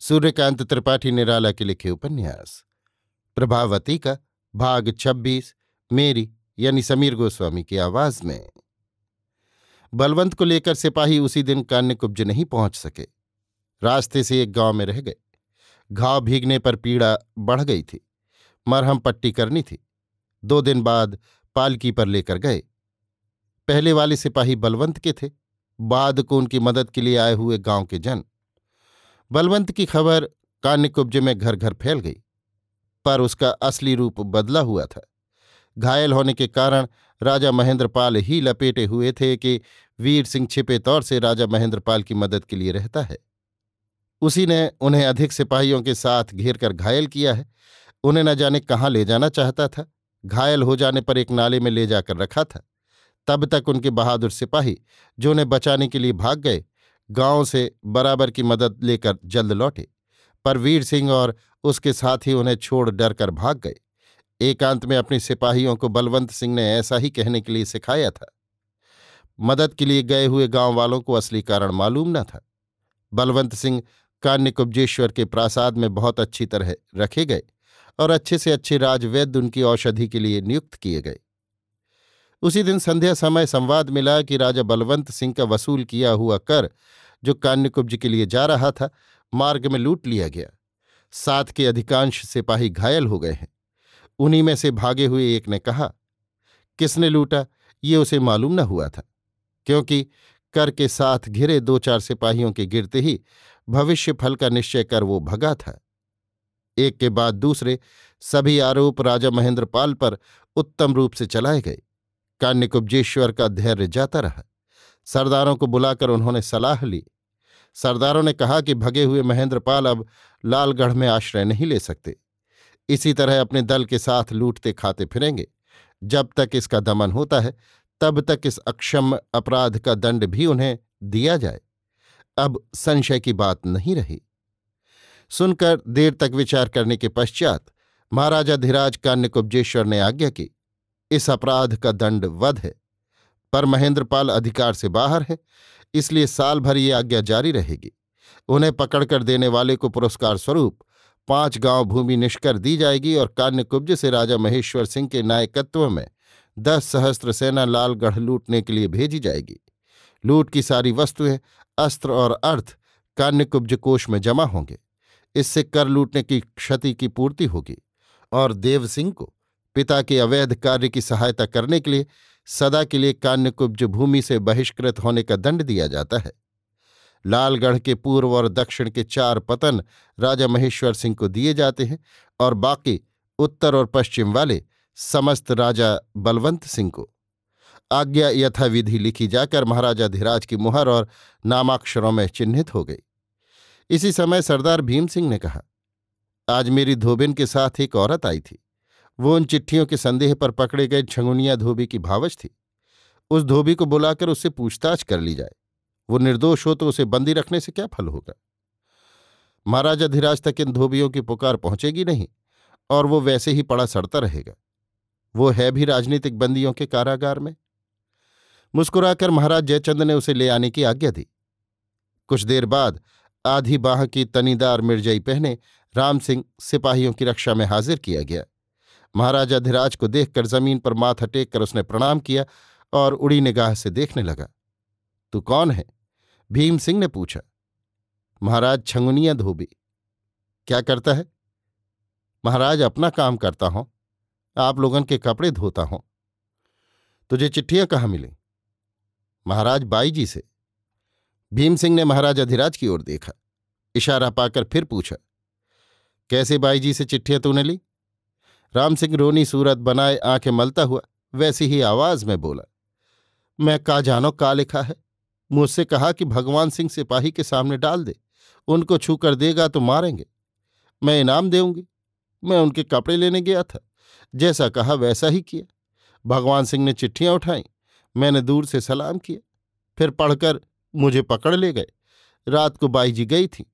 सूर्यकांत त्रिपाठी निराला के लिखे उपन्यास। प्रभावती का भाग 26 मेरी यानी समीर गोस्वामी की आवाज़ में। बलवंत को लेकर सिपाही उसी दिन कान्यकुब्ज नहीं पहुँच सके। रास्ते से एक गाँव में रह गए। घाव भीगने पर पीड़ा बढ़ गई थी। मरहम पट्टी करनी थी। दो दिन बाद पालकी पर लेकर गए। पहले वाले सिपाही बलवंत के थे। बाद को उनकी मदद के लिए आए हुए गाँव के जन। बलवंत की खबर कान्यकुब्ज में घर घर फैल गई, पर उसका असली रूप बदला हुआ था। घायल होने के कारण राजा महेंद्रपाल ही लपेटे हुए थे कि वीर सिंह छिपे तौर से राजा महेंद्रपाल की मदद के लिए रहता है। उसी ने उन्हें अधिक सिपाहियों के साथ घेर कर घायल किया है। उन्हें न जाने कहाँ ले जाना चाहता था। घायल हो जाने पर एक नाले में ले जाकर रखा था। तब तक उनके बहादुर सिपाही, जो उन्हें बचाने के लिए भाग गए गाँव से बराबर की मदद लेकर जल्द लौटे। पर वीर सिंह और उसके साथी उन्हें छोड़ डर कर भाग गए। एकांत में अपने सिपाहियों को बलवंत सिंह ने ऐसा ही कहने के लिए सिखाया था। मदद के लिए गए हुए गाँव वालों को असली कारण मालूम न था। बलवंत सिंह कान्यकुब्जेश्वर के प्रासाद में बहुत अच्छी तरह रखे गए और अच्छे से अच्छे राजवैद्य उनकी औषधि के लिए नियुक्त किए गए। उसी दिन संध्या समय संवाद मिला कि राजा बलवंत सिंह का वसूल किया हुआ कर, जो कान्यकुब्ज के लिए जा रहा था, मार्ग में लूट लिया गया। सात के अधिकांश सिपाही घायल हो गए हैं। उन्हीं में से भागे हुए एक ने कहा, किसने लूटा? ये उसे मालूम न हुआ था, क्योंकि कर के साथ घिरे दो चार सिपाहियों के गिरते ही भविष्य फल का निश्चय कर वो भगा था। एक के बाद दूसरे सभी आरोप राजा महेंद्रपाल पर उत्तम रूप से चलाए गए। कान्यकुब्जेश्वर का धैर्य जाता रहा। सरदारों को बुलाकर उन्होंने सलाह ली। सरदारों ने कहा कि भगे हुए महेंद्रपाल अब लालगढ़ में आश्रय नहीं ले सकते। इसी तरह अपने दल के साथ लूटते खाते फिरेंगे। जब तक इसका दमन होता है, तब तक इस अक्षम अपराध का दंड भी उन्हें दिया जाए। अब संशय की बात नहीं रही। सुनकर देर तक विचार करने के पश्चात महाराजा धीराज कान्यकुब्जेश्वर ने आज्ञा की। इस अपराध का दंड वध है। पर महेंद्रपाल अधिकार से बाहर है, इसलिए साल भर ये आज्ञा जारी रहेगी। उन्हें पकड़कर देने वाले को पुरस्कार स्वरूप पाँच गाँव भूमि निष्कर दी जाएगी और कान्यकुब्ज से राजा महेश्वर सिंह के नायकत्व में दस सहस्त्र सेना लालगढ़ लूटने के लिए भेजी जाएगी। लूट की सारी वस्तुएँ, अस्त्र और अर्थ कान्यकुब्ज कोष में जमा होंगे। इससे कर लूटने की क्षति की पूर्ति होगी और देव सिंह को पिता के अवैध कार्य की सहायता करने के लिए, सदा के लिए कान्यकुब्ज भूमि से बहिष्कृत होने का दंड दिया जाता है। लालगढ़ के पूर्व और दक्षिण के चार पतन राजा महेश्वर सिंह को दिए जाते हैं और बाकी उत्तर और पश्चिम वाले समस्त राजा बलवंत सिंह को। आज्ञा यथाविधि लिखी जाकर महाराजा धीराज की मुहर और नामाक्षरों में चिन्हित हो गई। इसी समय सरदार भीम सिंह ने कहा, आज मेरी धोबिन के साथ एक औरत आई थी। वो उन चिट्ठियों के संदेह पर पकड़े गए छंगुनिया धोबी की भावच थी। उस धोबी को बुलाकर उससे पूछताछ कर ली जाए। वो निर्दोष हो तो उसे बंदी रखने से क्या फल होगा? महाराजा धीराज तक इन धोबियों की पुकार पहुंचेगी नहीं, और वो वैसे ही पड़ा सड़ता रहेगा। वो है भी राजनीतिक बंदियों के कारागार में। मुस्कुराकर महाराज जयचंद ने उसे ले आने की आज्ञा दी। कुछ देर बाद आधी बाह की तनीदार मिर्जई पहने राम सिंह सिपाहियों की रक्षा में हाजिर किया गया। महाराजा धिराज को देखकर ज़मीन पर माथा टेक कर उसने प्रणाम किया और उड़ी निगाह से देखने लगा। तू कौन है? भीम सिंह ने पूछा। महाराज छंगुनिया धोबी। क्या करता है? महाराज अपना काम करता हूँ। आप लोगन के कपड़े धोता हूँ। तुझे चिट्ठियाँ कहाँ मिली? महाराज बाई जी से। भीम सिंह ने महाराज अधिराज की ओर देखा। इशारा पाकर फिर पूछा। कैसे बाई जी से चिट्ठियाँ तूने ली? राम सिंह रोनी सूरत बनाए, आँखें मलता हुआ, वैसी ही आवाज़ में बोला, मैं का जानो का लिखा है? मुझसे कहा कि भगवान सिंह सिपाही के सामने डाल दे, उनको छू कर देगा तो मारेंगे। मैं इनाम देऊँगी, मैं उनके कपड़े लेने गया था, जैसा कहा वैसा ही किया। भगवान सिंह ने चिट्ठियाँ उठाई, मैंने दूर से सलाम किया, फिर पढ़कर मुझे पकड़ ले गए। रात को बाई जी गई थी,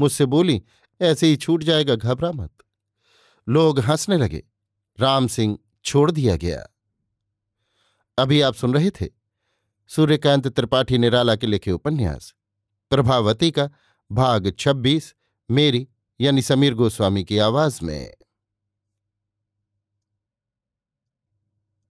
मुझसे बोली, ऐसे ही छूट जाएगा, घबरा मत। लोग हंसने लगे। राम सिंह छोड़ दिया गया। अभी आप सुन रहे थे सूर्यकांत त्रिपाठी निराला के लिखे उपन्यास। प्रभावती का भाग 26 मेरी यानी समीर गोस्वामी की आवाज़ में।